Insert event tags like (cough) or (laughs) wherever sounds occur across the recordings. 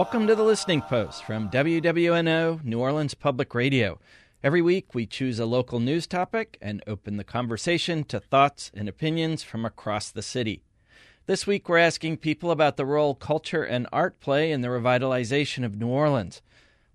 Welcome to the Listening Post from WWNO, New Orleans Public Radio. Every week, we choose a local news topic and open the conversation to thoughts and opinions from across the city. This week, we're asking people about the role culture and art play in the revitalization of New Orleans.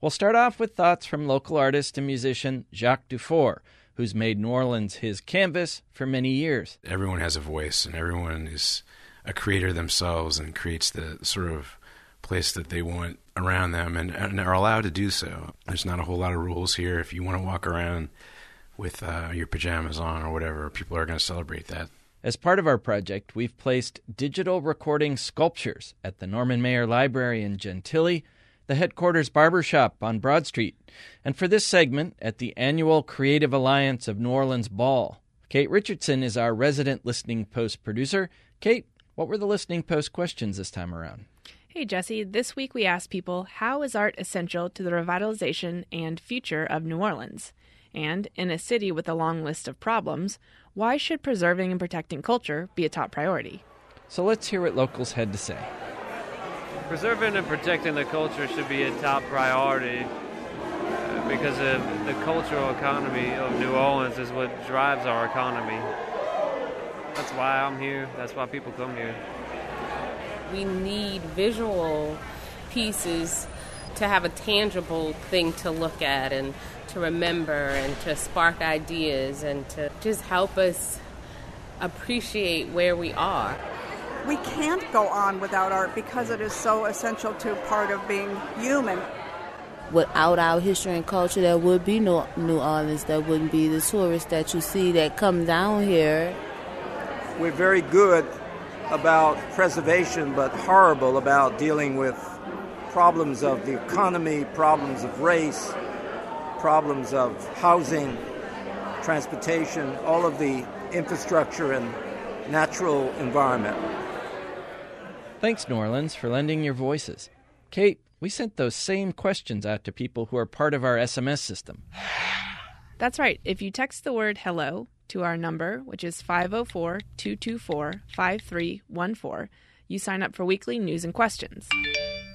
We'll start off with thoughts from local artist and musician Jacques Dufour, who's made New Orleans his canvas for many years. Everyone has a voice, and everyone is a creator themselves and creates the sort of place that they want around them and, and are allowed to do so. There's not a whole lot of rules here. If you want to walk around with uh, your pajamas on or whatever, people are going to celebrate that. As part of our project, we've placed digital recording sculptures at the Norman Mayer Library in Gentilly, the headquarters barbershop on Broad Street, and for this segment at the annual Creative Alliance of New Orleans Ball. Kate Richardson is our resident listening post producer. Kate, what were the listening post questions this time around? Hey, Jesse. This week we asked people how is art essential to the revitalization and future of New Orleans? And in a city with a long list of problems, why should preserving and protecting culture be a top priority? So let's hear what locals had to say. Preserving and protecting the culture should be a top priority uh, because of the cultural economy of New Orleans is what drives our economy. That's why I'm here. That's why people come here we need visual pieces to have a tangible thing to look at and to remember and to spark ideas and to just help us appreciate where we are. We can't go on without art because it is so essential to part of being human. Without our history and culture, there would be no New Orleans. There wouldn't be the tourists that you see that come down here. We're very good about preservation, but horrible about dealing with problems of the economy, problems of race, problems of housing, transportation, all of the infrastructure and natural environment. Thanks, New Orleans, for lending your voices. Kate, we sent those same questions out to people who are part of our SMS system. (sighs) That's right. If you text the word hello to our number, which is 504 224 5314, you sign up for weekly news and questions.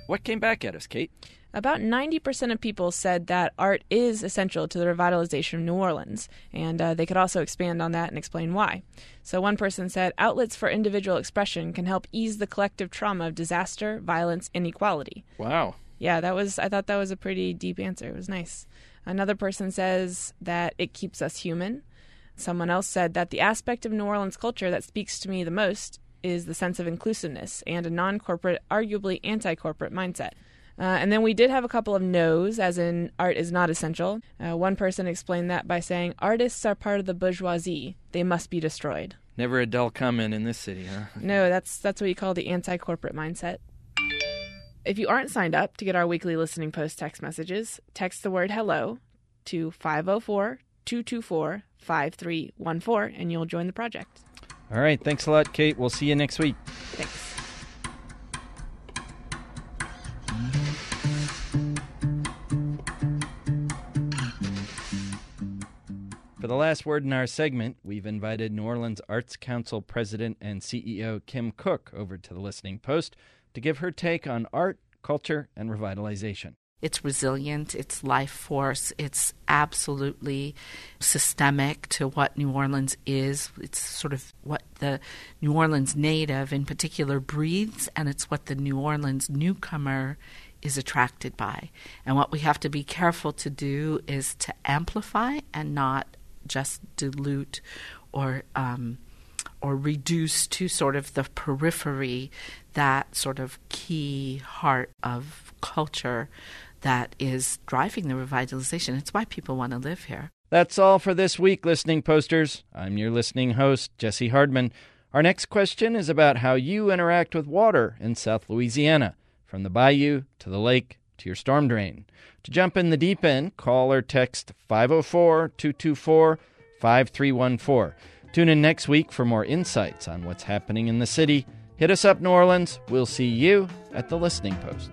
What came back at us, Kate? About 90% of people said that art is essential to the revitalization of New Orleans, and uh, they could also expand on that and explain why. So, one person said outlets for individual expression can help ease the collective trauma of disaster, violence, inequality. Wow. Yeah, that was, I thought that was a pretty deep answer. It was nice. Another person says that it keeps us human. Someone else said that the aspect of New Orleans culture that speaks to me the most is the sense of inclusiveness and a non corporate, arguably anti corporate mindset. Uh, and then we did have a couple of no's, as in art is not essential. Uh, one person explained that by saying, artists are part of the bourgeoisie, they must be destroyed. Never a dull comment in this city, huh? (laughs) no, that's that's what you call the anti corporate mindset. If you aren't signed up to get our weekly listening post text messages, text the word hello to 504 224 5314 and you'll join the project. All right. Thanks a lot, Kate. We'll see you next week. Thanks. For the last word in our segment, we've invited New Orleans Arts Council President and CEO Kim Cook over to the listening post to give her take on art, culture, and revitalization. It's resilient, it's life force, it's absolutely systemic to what New Orleans is. It's sort of what the New Orleans native in particular breathes, and it's what the New Orleans newcomer is attracted by. And what we have to be careful to do is to amplify and not just dilute or um, or reduce to sort of the periphery that sort of key heart of culture that is driving the revitalization. It's why people want to live here. That's all for this week, listening posters. I'm your listening host, Jesse Hardman. Our next question is about how you interact with water in South Louisiana, from the bayou to the lake to your storm drain. To jump in the deep end, call or text 504 224 5314. Tune in next week for more insights on what's happening in the city. Hit us up, New Orleans. We'll see you at the Listening Post.